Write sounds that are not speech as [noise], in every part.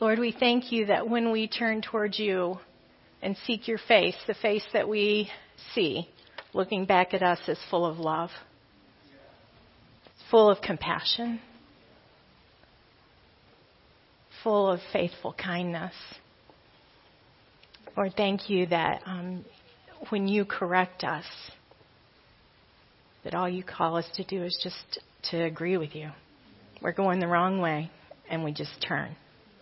Lord, we thank you that when we turn towards you and seek your face, the face that we see looking back at us is full of love, full of compassion, full of faithful kindness. Lord, thank you that um, when you correct us, that all you call us to do is just to agree with you. We're going the wrong way, and we just turn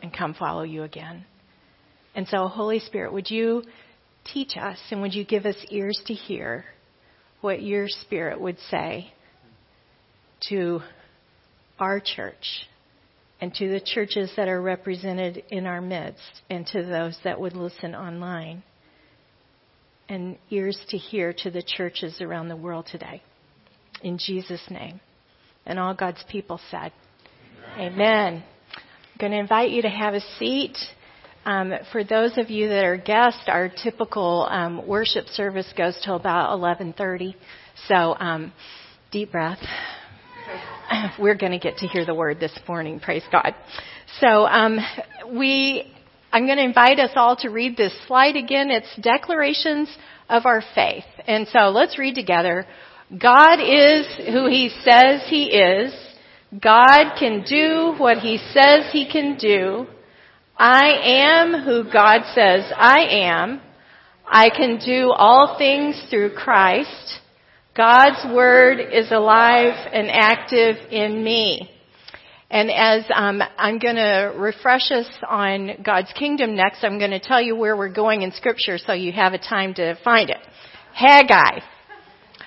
and come follow you again. And so, Holy Spirit, would you teach us and would you give us ears to hear what your Spirit would say to our church and to the churches that are represented in our midst and to those that would listen online and ears to hear to the churches around the world today. In Jesus' name. And all God's people said, Amen. Amen. Going to invite you to have a seat. Um, for those of you that are guests, our typical um, worship service goes till about 11:30. So, um, deep breath. [laughs] We're going to get to hear the word this morning. Praise God. So, um, we. I'm going to invite us all to read this slide again. It's declarations of our faith, and so let's read together. God is who He says He is. God can do what He says He can do. I am who God says I am. I can do all things through Christ. God's Word is alive and active in me. And as um, I'm going to refresh us on God's kingdom next, I'm going to tell you where we're going in Scripture so you have a time to find it. Haggai.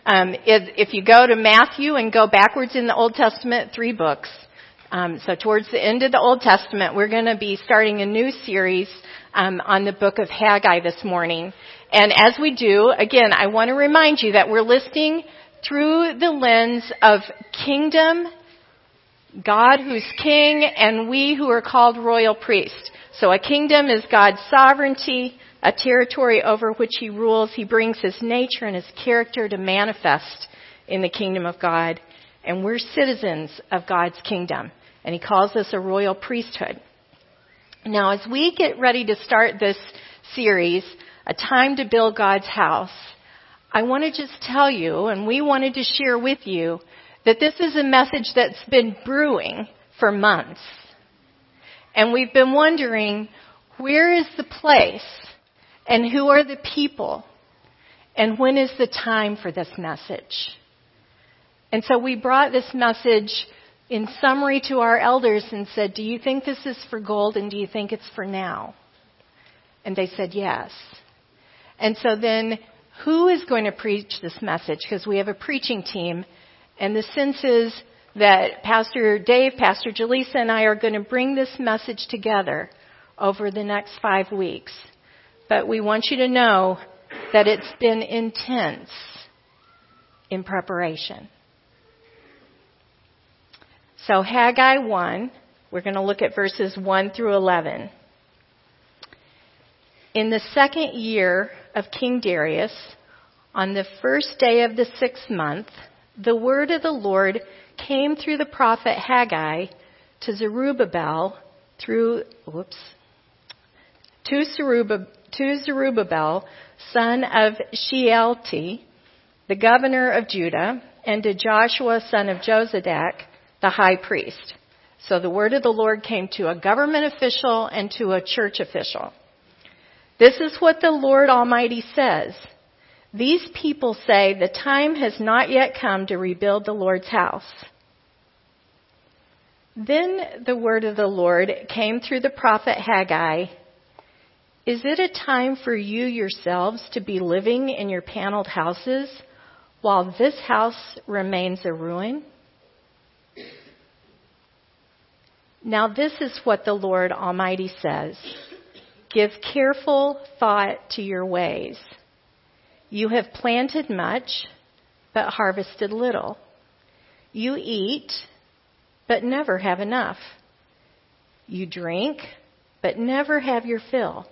Um, if, if you go to Matthew and go backwards in the Old Testament, three books. Um, so towards the end of the Old Testament, we're going to be starting a new series um, on the book of Haggai this morning. And as we do, again, I want to remind you that we're listening through the lens of kingdom, God who's king, and we who are called royal priests. So a kingdom is God's sovereignty, a territory over which he rules. He brings his nature and his character to manifest in the kingdom of God. And we're citizens of God's kingdom and he calls us a royal priesthood. Now, as we get ready to start this series, A Time to Build God's House, I want to just tell you, and we wanted to share with you, that this is a message that's been brewing for months. And we've been wondering, where is the place? And who are the people? And when is the time for this message? And so we brought this message in summary to our elders and said, Do you think this is for gold and do you think it's for now? And they said, Yes. And so then, who is going to preach this message? Because we have a preaching team, and the sense is that Pastor Dave, Pastor Jaleesa, and I are going to bring this message together over the next five weeks. But we want you to know that it's been intense in preparation. So Haggai 1, we're going to look at verses 1 through 11. In the second year of King Darius, on the first day of the sixth month, the word of the Lord came through the prophet Haggai to Zerubbabel through, whoops, to Zerubbabel, to Zerubbabel, son of Shealtiel, the governor of Judah, and to Joshua, son of Jozadak, the high priest. So the word of the Lord came to a government official and to a church official. This is what the Lord Almighty says. These people say the time has not yet come to rebuild the Lord's house. Then the word of the Lord came through the prophet Haggai. Is it a time for you yourselves to be living in your paneled houses while this house remains a ruin? Now, this is what the Lord Almighty says Give careful thought to your ways. You have planted much, but harvested little. You eat, but never have enough. You drink, but never have your fill.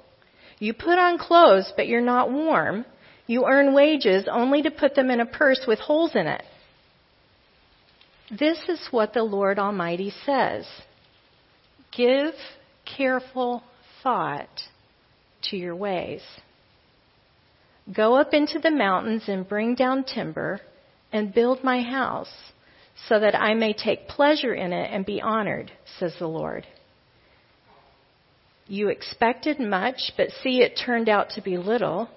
You put on clothes, but you're not warm. You earn wages only to put them in a purse with holes in it. This is what the Lord Almighty says. Give careful thought to your ways. Go up into the mountains and bring down timber and build my house so that I may take pleasure in it and be honored, says the Lord. You expected much, but see, it turned out to be little.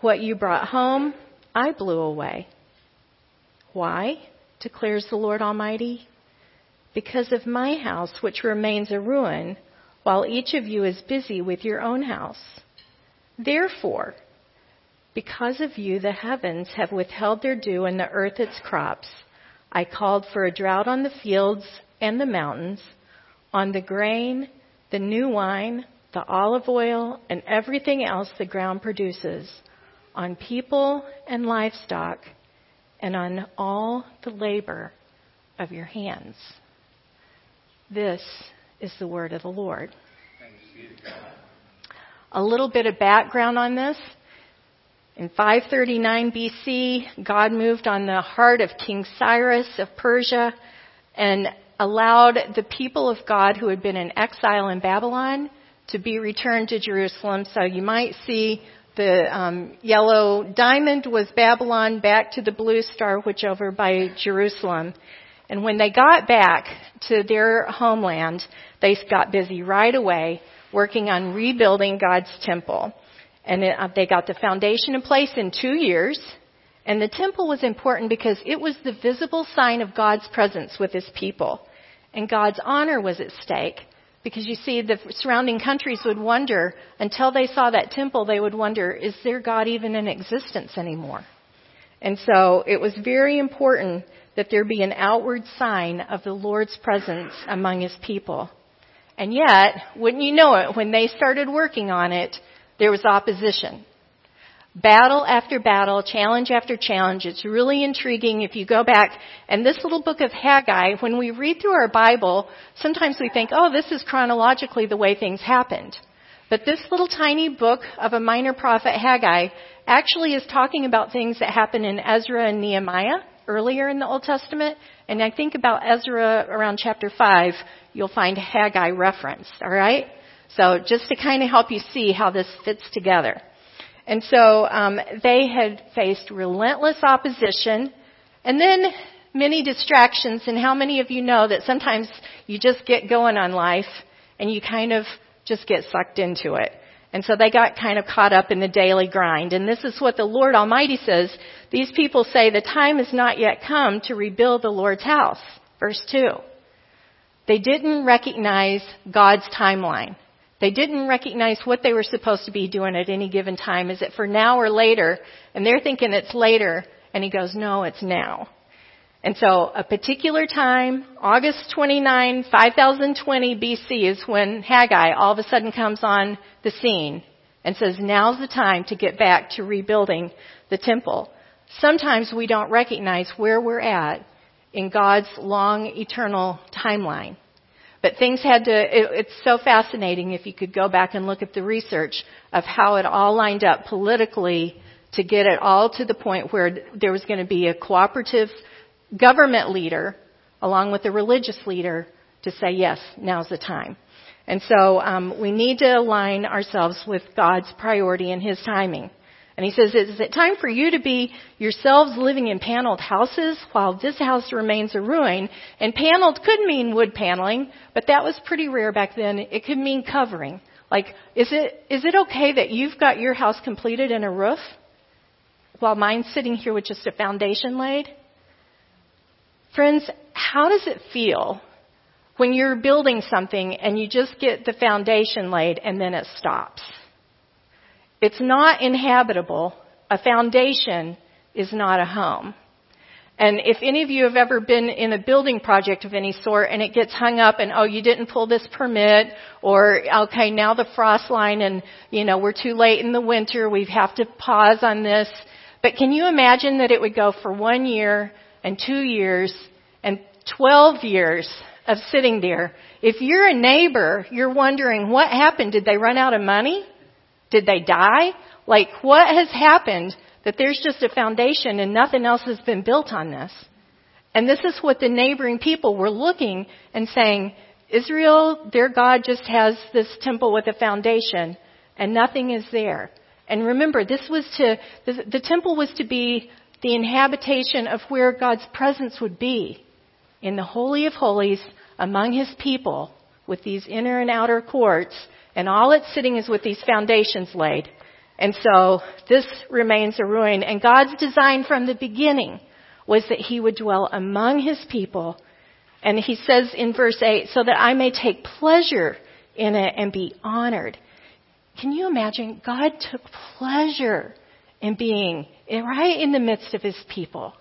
What you brought home, I blew away. Why? declares the Lord Almighty. Because of my house, which remains a ruin, while each of you is busy with your own house. Therefore, because of you, the heavens have withheld their dew and the earth its crops. I called for a drought on the fields and the mountains, on the grain, the new wine, the olive oil, and everything else the ground produces, on people and livestock, and on all the labor of your hands. This is the word of the Lord. A little bit of background on this. In 539 BC, God moved on the heart of King Cyrus of Persia and allowed the people of God who had been in exile in Babylon to be returned to Jerusalem. So you might see the um, yellow diamond was Babylon back to the blue star, which over by Jerusalem. And when they got back to their homeland, they got busy right away working on rebuilding God's temple. And it, uh, they got the foundation in place in two years. And the temple was important because it was the visible sign of God's presence with his people. And God's honor was at stake. Because you see, the surrounding countries would wonder, until they saw that temple, they would wonder, is their God even in existence anymore? And so it was very important that there be an outward sign of the Lord's presence among his people. And yet, wouldn't you know it, when they started working on it, there was opposition. Battle after battle, challenge after challenge. It's really intriguing if you go back. And this little book of Haggai, when we read through our Bible, sometimes we think, oh, this is chronologically the way things happened. But this little tiny book of a minor prophet, Haggai, actually is talking about things that happen in Ezra and Nehemiah earlier in the Old Testament. And I think about Ezra around chapter 5, you'll find Haggai referenced, alright? So just to kind of help you see how this fits together. And so um, they had faced relentless opposition and then many distractions. And how many of you know that sometimes you just get going on life and you kind of just get sucked into it? And so they got kind of caught up in the daily grind. And this is what the Lord Almighty says. These people say the time has not yet come to rebuild the Lord's house. Verse 2. They didn't recognize God's timeline. They didn't recognize what they were supposed to be doing at any given time. Is it for now or later? And they're thinking it's later. And he goes, no, it's now. And so a particular time, August 29, 5020 BC is when Haggai all of a sudden comes on the scene and says, now's the time to get back to rebuilding the temple. Sometimes we don't recognize where we're at in God's long eternal timeline. But things had to, it, it's so fascinating if you could go back and look at the research of how it all lined up politically to get it all to the point where there was going to be a cooperative government leader along with the religious leader to say, yes, now's the time. And so um, we need to align ourselves with God's priority and His timing. And he says, is it time for you to be yourselves living in paneled houses while this house remains a ruin? And paneled could mean wood paneling, but that was pretty rare back then. It could mean covering. Like, is it, is it okay that you've got your house completed and a roof while mine's sitting here with just a foundation laid? Friends, how does it feel when you're building something and you just get the foundation laid and then it stops? It's not inhabitable. A foundation is not a home. And if any of you have ever been in a building project of any sort and it gets hung up and, oh, you didn't pull this permit or, okay, now the frost line and, you know, we're too late in the winter, we have to pause on this. But can you imagine that it would go for one year and two years and 12 years of sitting there. If you're a neighbor, you're wondering what happened. Did they run out of money? Did they die? Like what has happened that there's just a foundation and nothing else has been built on this? And this is what the neighboring people were looking and saying, Israel, their God just has this temple with a foundation and nothing is there. And remember, this was to, the, the temple was to be the inhabitation of where God's presence would be in the Holy of Holies among His people with these inner and outer courts and all it's sitting is with these foundations laid. And so this remains a ruin. And God's design from the beginning was that He would dwell among His people. And He says in verse 8, so that I may take pleasure in it and be honored. Can you imagine? God took pleasure in being right in the midst of His people.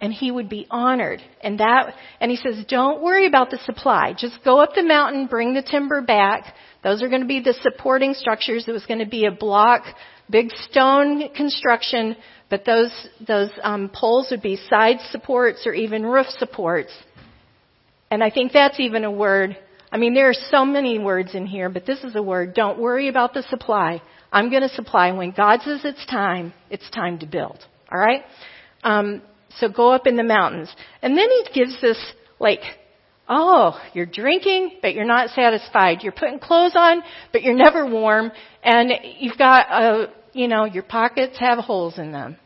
And he would be honored. And that, and he says, don't worry about the supply. Just go up the mountain, bring the timber back, those are going to be the supporting structures. It was going to be a block, big stone construction, but those those um, poles would be side supports or even roof supports. And I think that's even a word. I mean, there are so many words in here, but this is a word. Don't worry about the supply. I'm going to supply. When God says it's time, it's time to build. All right. Um, so go up in the mountains, and then He gives this like Oh, you're drinking, but you're not satisfied. You're putting clothes on, but you're never warm. And you've got a, you know, your pockets have holes in them.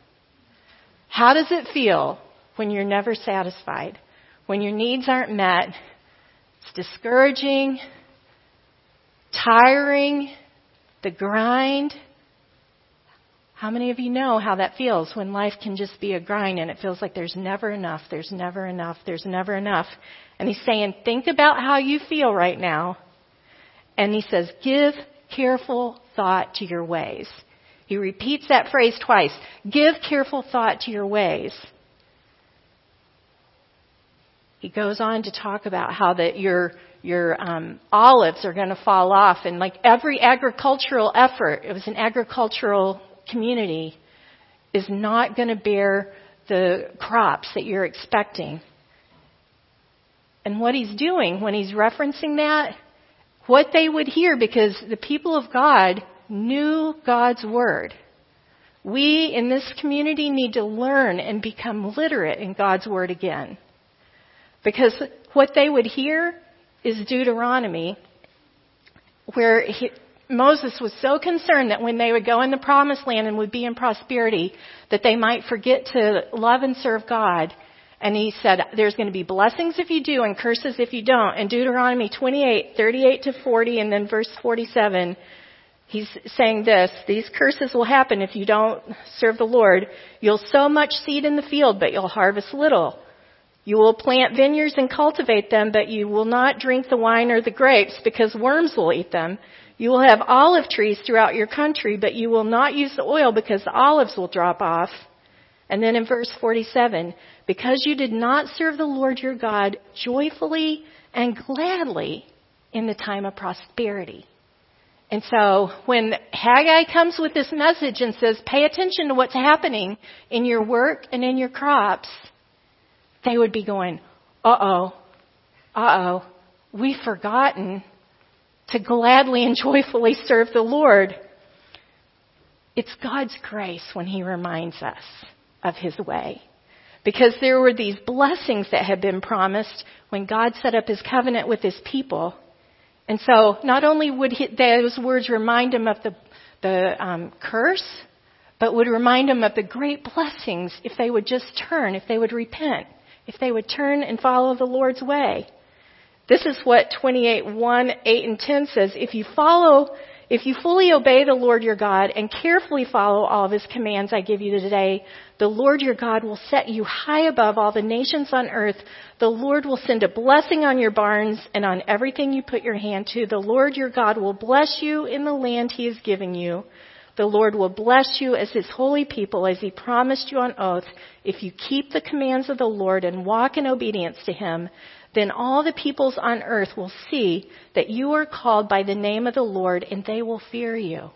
How does it feel when you're never satisfied? When your needs aren't met? It's discouraging, tiring, the grind. How many of you know how that feels when life can just be a grind and it feels like there's never enough, there's never enough, there's never enough? And he's saying, think about how you feel right now. And he says, give careful thought to your ways. He repeats that phrase twice. Give careful thought to your ways. He goes on to talk about how that your your um, olives are going to fall off, and like every agricultural effort, it was an agricultural community is not going to bear the crops that you're expecting. And what he's doing when he's referencing that, what they would hear, because the people of God knew God's word. We in this community need to learn and become literate in God's word again. Because what they would hear is Deuteronomy, where he, Moses was so concerned that when they would go in the promised land and would be in prosperity, that they might forget to love and serve God. And he said, there's going to be blessings if you do and curses if you don't. In Deuteronomy 28, 38 to 40 and then verse 47, he's saying this, these curses will happen if you don't serve the Lord. You'll sow much seed in the field, but you'll harvest little. You will plant vineyards and cultivate them, but you will not drink the wine or the grapes because worms will eat them. You will have olive trees throughout your country, but you will not use the oil because the olives will drop off. And then in verse 47, because you did not serve the Lord your God joyfully and gladly in the time of prosperity. And so when Haggai comes with this message and says, pay attention to what's happening in your work and in your crops, they would be going, uh oh, uh oh, we've forgotten to gladly and joyfully serve the Lord. It's God's grace when He reminds us of His way. Because there were these blessings that had been promised when God set up His covenant with His people. And so not only would he, those words remind him of the, the um, curse, but would remind him of the great blessings if they would just turn, if they would repent, if they would turn and follow the Lord's way. This is what 28, 1, 8, and 10 says. If you follow, if you fully obey the Lord your God and carefully follow all of his commands I give you today, the Lord your God will set you high above all the nations on earth. The Lord will send a blessing on your barns and on everything you put your hand to. The Lord your God will bless you in the land he is giving you. The Lord will bless you as his holy people as he promised you on oath if you keep the commands of the Lord and walk in obedience to him then all the peoples on earth will see that you are called by the name of the Lord and they will fear you.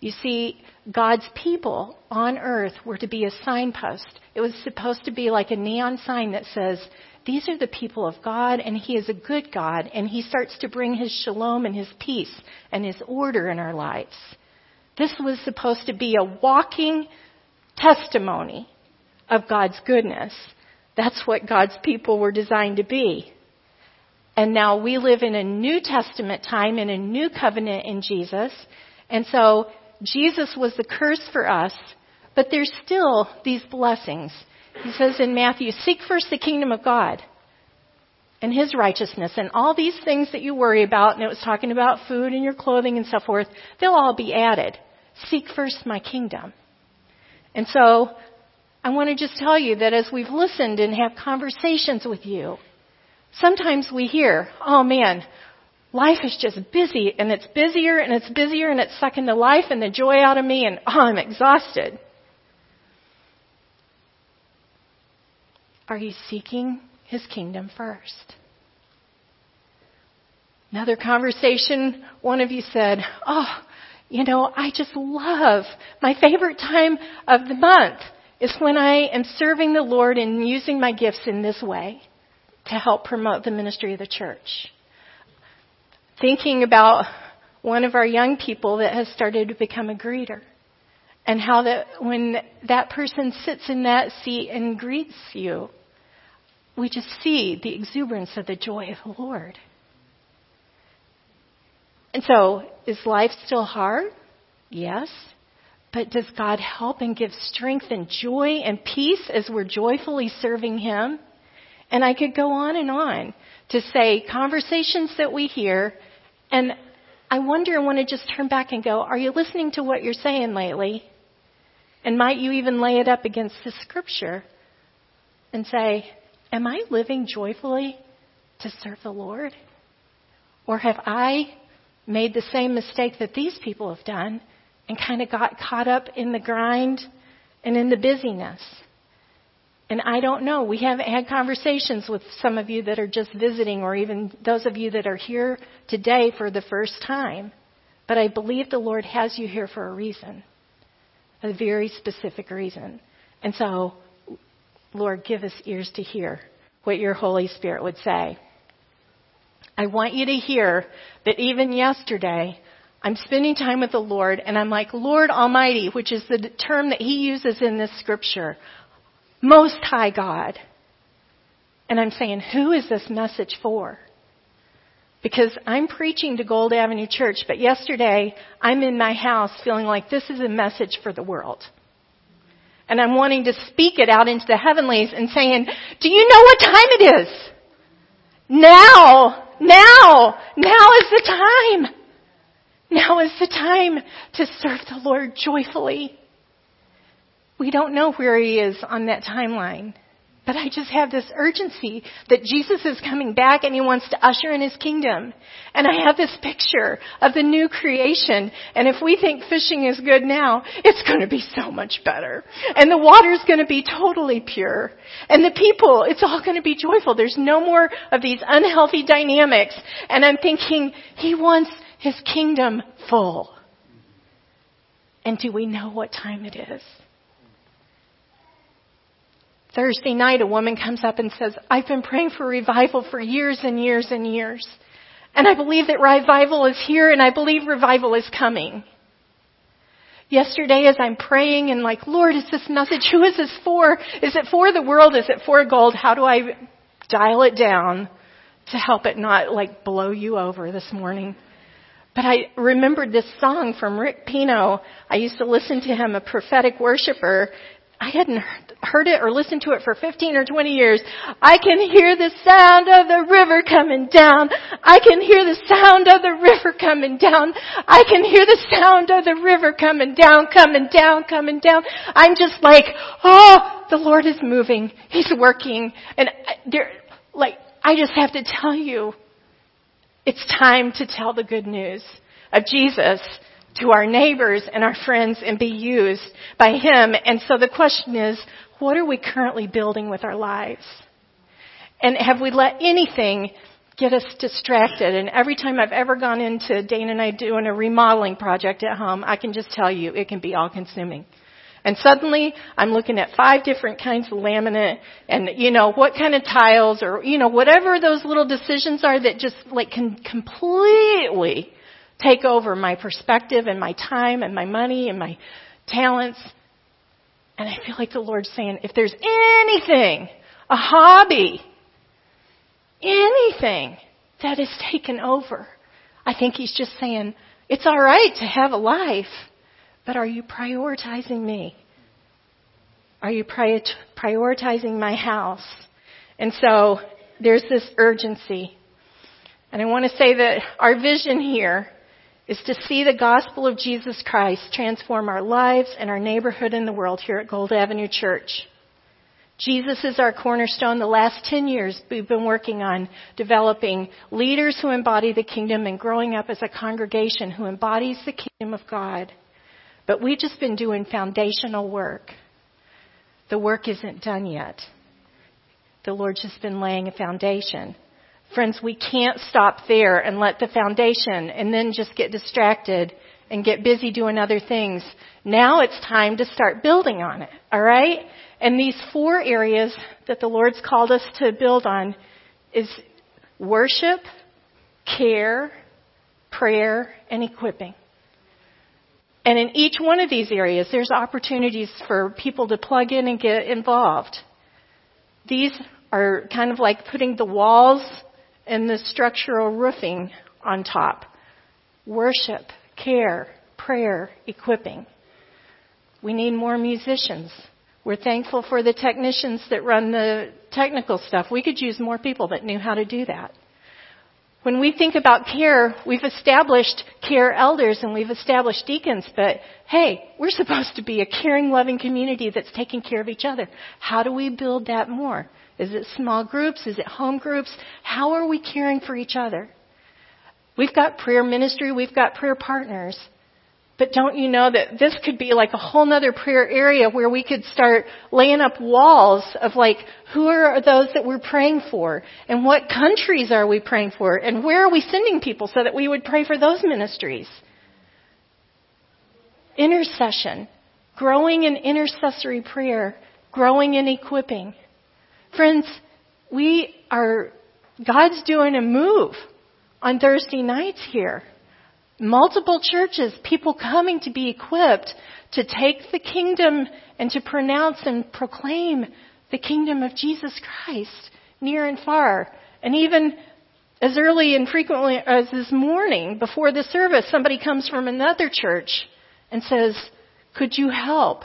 You see, God's people on earth were to be a signpost. It was supposed to be like a neon sign that says, these are the people of God and He is a good God and He starts to bring His shalom and His peace and His order in our lives. This was supposed to be a walking testimony of God's goodness. That's what God's people were designed to be. And now we live in a New Testament time in a new covenant in Jesus. And so Jesus was the curse for us, but there's still these blessings. He says in Matthew, seek first the kingdom of God and his righteousness and all these things that you worry about, and it was talking about food and your clothing and so forth, they'll all be added. Seek first my kingdom. And so I want to just tell you that as we've listened and have conversations with you, sometimes we hear, oh man, life is just busy and it's busier and it's busier and it's sucking the life and the joy out of me and oh, I'm exhausted. Are you seeking his kingdom first? Another conversation, one of you said, Oh, you know, I just love my favorite time of the month is when I am serving the Lord and using my gifts in this way to help promote the ministry of the church. Thinking about one of our young people that has started to become a greeter and how that when that person sits in that seat and greets you, we just see the exuberance of the joy of the Lord. And so, is life still hard? Yes. But does God help and give strength and joy and peace as we're joyfully serving Him? And I could go on and on to say conversations that we hear, and I wonder and want to just turn back and go, are you listening to what you're saying lately? And might you even lay it up against the scripture and say, Am I living joyfully to serve the Lord? Or have I made the same mistake that these people have done and kind of got caught up in the grind and in the busyness? And I don't know. We haven't had conversations with some of you that are just visiting or even those of you that are here today for the first time. But I believe the Lord has you here for a reason, a very specific reason. And so Lord, give us ears to hear what your Holy Spirit would say. I want you to hear that even yesterday, I'm spending time with the Lord and I'm like, Lord Almighty, which is the term that He uses in this scripture, Most High God. And I'm saying, who is this message for? Because I'm preaching to Gold Avenue Church, but yesterday I'm in my house feeling like this is a message for the world. And I'm wanting to speak it out into the heavenlies and saying, do you know what time it is? Now, now, now is the time. Now is the time to serve the Lord joyfully. We don't know where he is on that timeline. But I just have this urgency that Jesus is coming back and he wants to usher in his kingdom. And I have this picture of the new creation. And if we think fishing is good now, it's going to be so much better. And the water's going to be totally pure. And the people, it's all going to be joyful. There's no more of these unhealthy dynamics. And I'm thinking, he wants his kingdom full. And do we know what time it is? Thursday night, a woman comes up and says, I've been praying for revival for years and years and years. And I believe that revival is here and I believe revival is coming. Yesterday as I'm praying and like, Lord, is this message, who is this for? Is it for the world? Is it for gold? How do I dial it down to help it not like blow you over this morning? But I remembered this song from Rick Pino. I used to listen to him, a prophetic worshiper, I hadn't heard it or listened to it for 15 or 20 years. I can hear the sound of the river coming down. I can hear the sound of the river coming down. I can hear the sound of the river coming down, coming down, coming down. I'm just like, oh, the Lord is moving. He's working. And there, like, I just have to tell you, it's time to tell the good news of Jesus to our neighbors and our friends and be used by Him. And so the question is, what are we currently building with our lives? And have we let anything get us distracted? And every time I've ever gone into Dana and I doing a remodeling project at home, I can just tell you it can be all consuming. And suddenly I'm looking at five different kinds of laminate and, you know, what kind of tiles or, you know, whatever those little decisions are that just like can completely take over my perspective and my time and my money and my talents. And I feel like the Lord's saying, if there's anything, a hobby, anything that is taken over. I think he's just saying, it's all right to have a life, but are you prioritizing me? Are you prioritizing my house? And so there's this urgency. And I want to say that our vision here is to see the gospel of Jesus Christ transform our lives and our neighborhood and the world here at Gold Avenue Church. Jesus is our cornerstone. The last 10 years we've been working on developing leaders who embody the kingdom and growing up as a congregation who embodies the kingdom of God. But we've just been doing foundational work. The work isn't done yet. The Lord's just been laying a foundation. Friends, we can't stop there and let the foundation and then just get distracted and get busy doing other things. Now it's time to start building on it, alright? And these four areas that the Lord's called us to build on is worship, care, prayer, and equipping. And in each one of these areas, there's opportunities for people to plug in and get involved. These are kind of like putting the walls and the structural roofing on top. Worship, care, prayer, equipping. We need more musicians. We're thankful for the technicians that run the technical stuff. We could use more people that knew how to do that. When we think about care, we've established care elders and we've established deacons, but hey, we're supposed to be a caring, loving community that's taking care of each other. How do we build that more? Is it small groups? Is it home groups? How are we caring for each other? We've got prayer ministry, we've got prayer partners. But don't you know that this could be like a whole nother prayer area where we could start laying up walls of like, who are those that we're praying for? And what countries are we praying for? And where are we sending people so that we would pray for those ministries? Intercession. Growing in intercessory prayer. Growing in equipping. Friends, we are, God's doing a move on Thursday nights here multiple churches, people coming to be equipped to take the kingdom and to pronounce and proclaim the kingdom of Jesus Christ near and far. And even as early and frequently as this morning before the service, somebody comes from another church and says, Could you help?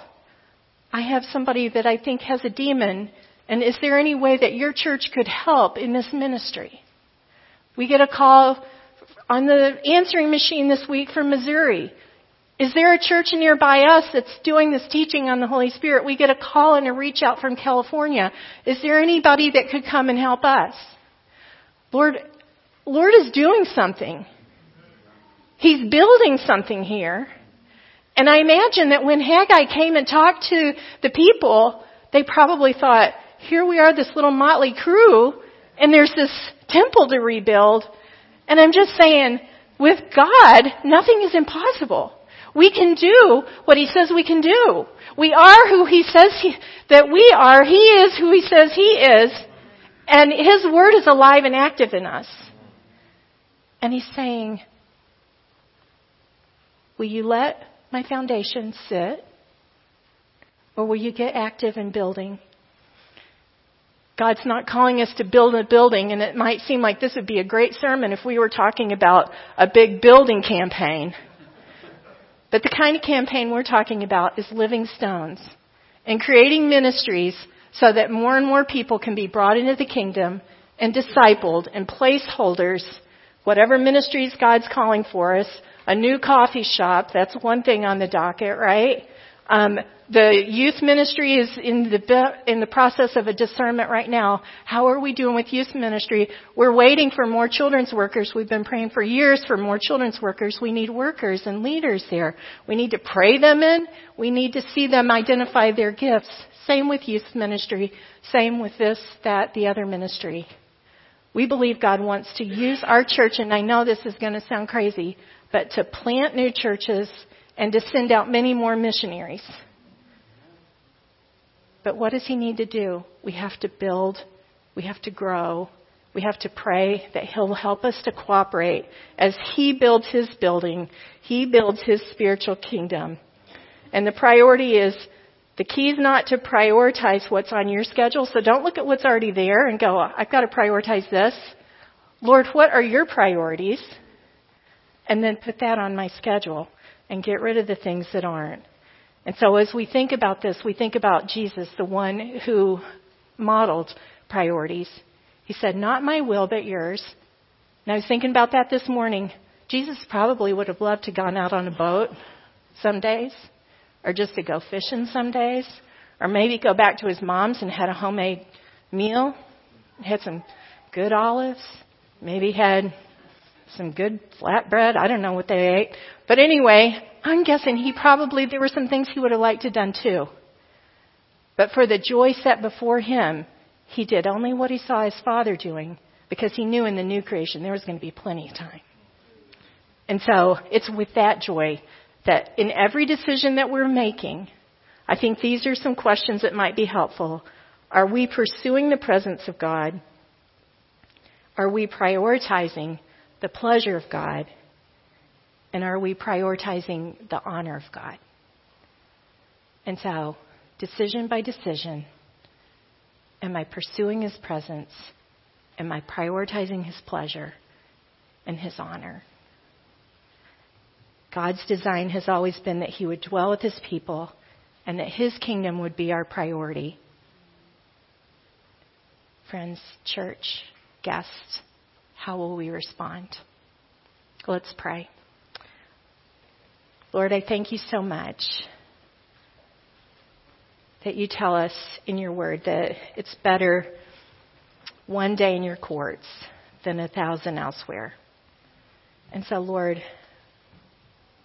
I have somebody that I think has a demon, and is there any way that your church could help in this ministry? We get a call on the answering machine this week from Missouri. Is there a church nearby us that's doing this teaching on the Holy Spirit? We get a call and a reach out from California. Is there anybody that could come and help us? Lord, Lord is doing something. He's building something here. And I imagine that when Haggai came and talked to the people, they probably thought, here we are, this little motley crew, and there's this temple to rebuild, and I'm just saying, with God, nothing is impossible. We can do what He says we can do. We are who He says he, that we are. He is who He says He is. And His Word is alive and active in us. And He's saying, will you let my foundation sit? Or will you get active in building? God's not calling us to build a building, and it might seem like this would be a great sermon if we were talking about a big building campaign. But the kind of campaign we're talking about is living stones and creating ministries so that more and more people can be brought into the kingdom and discipled and placeholders, whatever ministries God's calling for us, a new coffee shop, that's one thing on the docket, right? Um, the youth ministry is in the in the process of a discernment right now. How are we doing with youth ministry? We're waiting for more children's workers. We've been praying for years for more children's workers. We need workers and leaders there. We need to pray them in. We need to see them identify their gifts. Same with youth ministry. Same with this, that, the other ministry. We believe God wants to use our church, and I know this is going to sound crazy, but to plant new churches and to send out many more missionaries. But what does he need to do? We have to build, we have to grow, we have to pray that he'll help us to cooperate as he builds his building, he builds his spiritual kingdom. And the priority is the key is not to prioritize what's on your schedule, so don't look at what's already there and go, I've got to prioritize this. Lord, what are your priorities? And then put that on my schedule and get rid of the things that aren't. And so as we think about this, we think about Jesus, the one who modeled priorities. He said, Not my will, but yours. And I was thinking about that this morning. Jesus probably would have loved to gone out on a boat some days, or just to go fishing some days, or maybe go back to his mom's and had a homemade meal, had some good olives, maybe had some good flatbread. I don't know what they ate. But anyway, I'm guessing he probably, there were some things he would have liked to have done too. But for the joy set before him, he did only what he saw his father doing because he knew in the new creation there was going to be plenty of time. And so it's with that joy that in every decision that we're making, I think these are some questions that might be helpful. Are we pursuing the presence of God? Are we prioritizing the pleasure of God? And are we prioritizing the honor of God? And so, decision by decision, am I pursuing His presence? Am I prioritizing His pleasure and His honor? God's design has always been that He would dwell with His people and that His kingdom would be our priority. Friends, church, guests, how will we respond? Let's pray. Lord, I thank you so much that you tell us in your word that it's better one day in your courts than a thousand elsewhere. And so, Lord,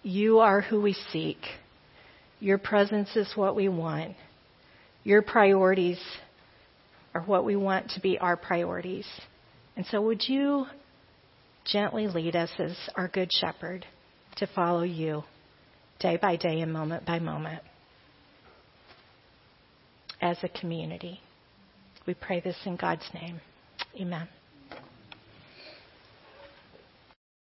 you are who we seek. Your presence is what we want. Your priorities are what we want to be our priorities. And so, would you gently lead us as our good shepherd to follow you day by day and moment by moment as a community? We pray this in God's name. Amen.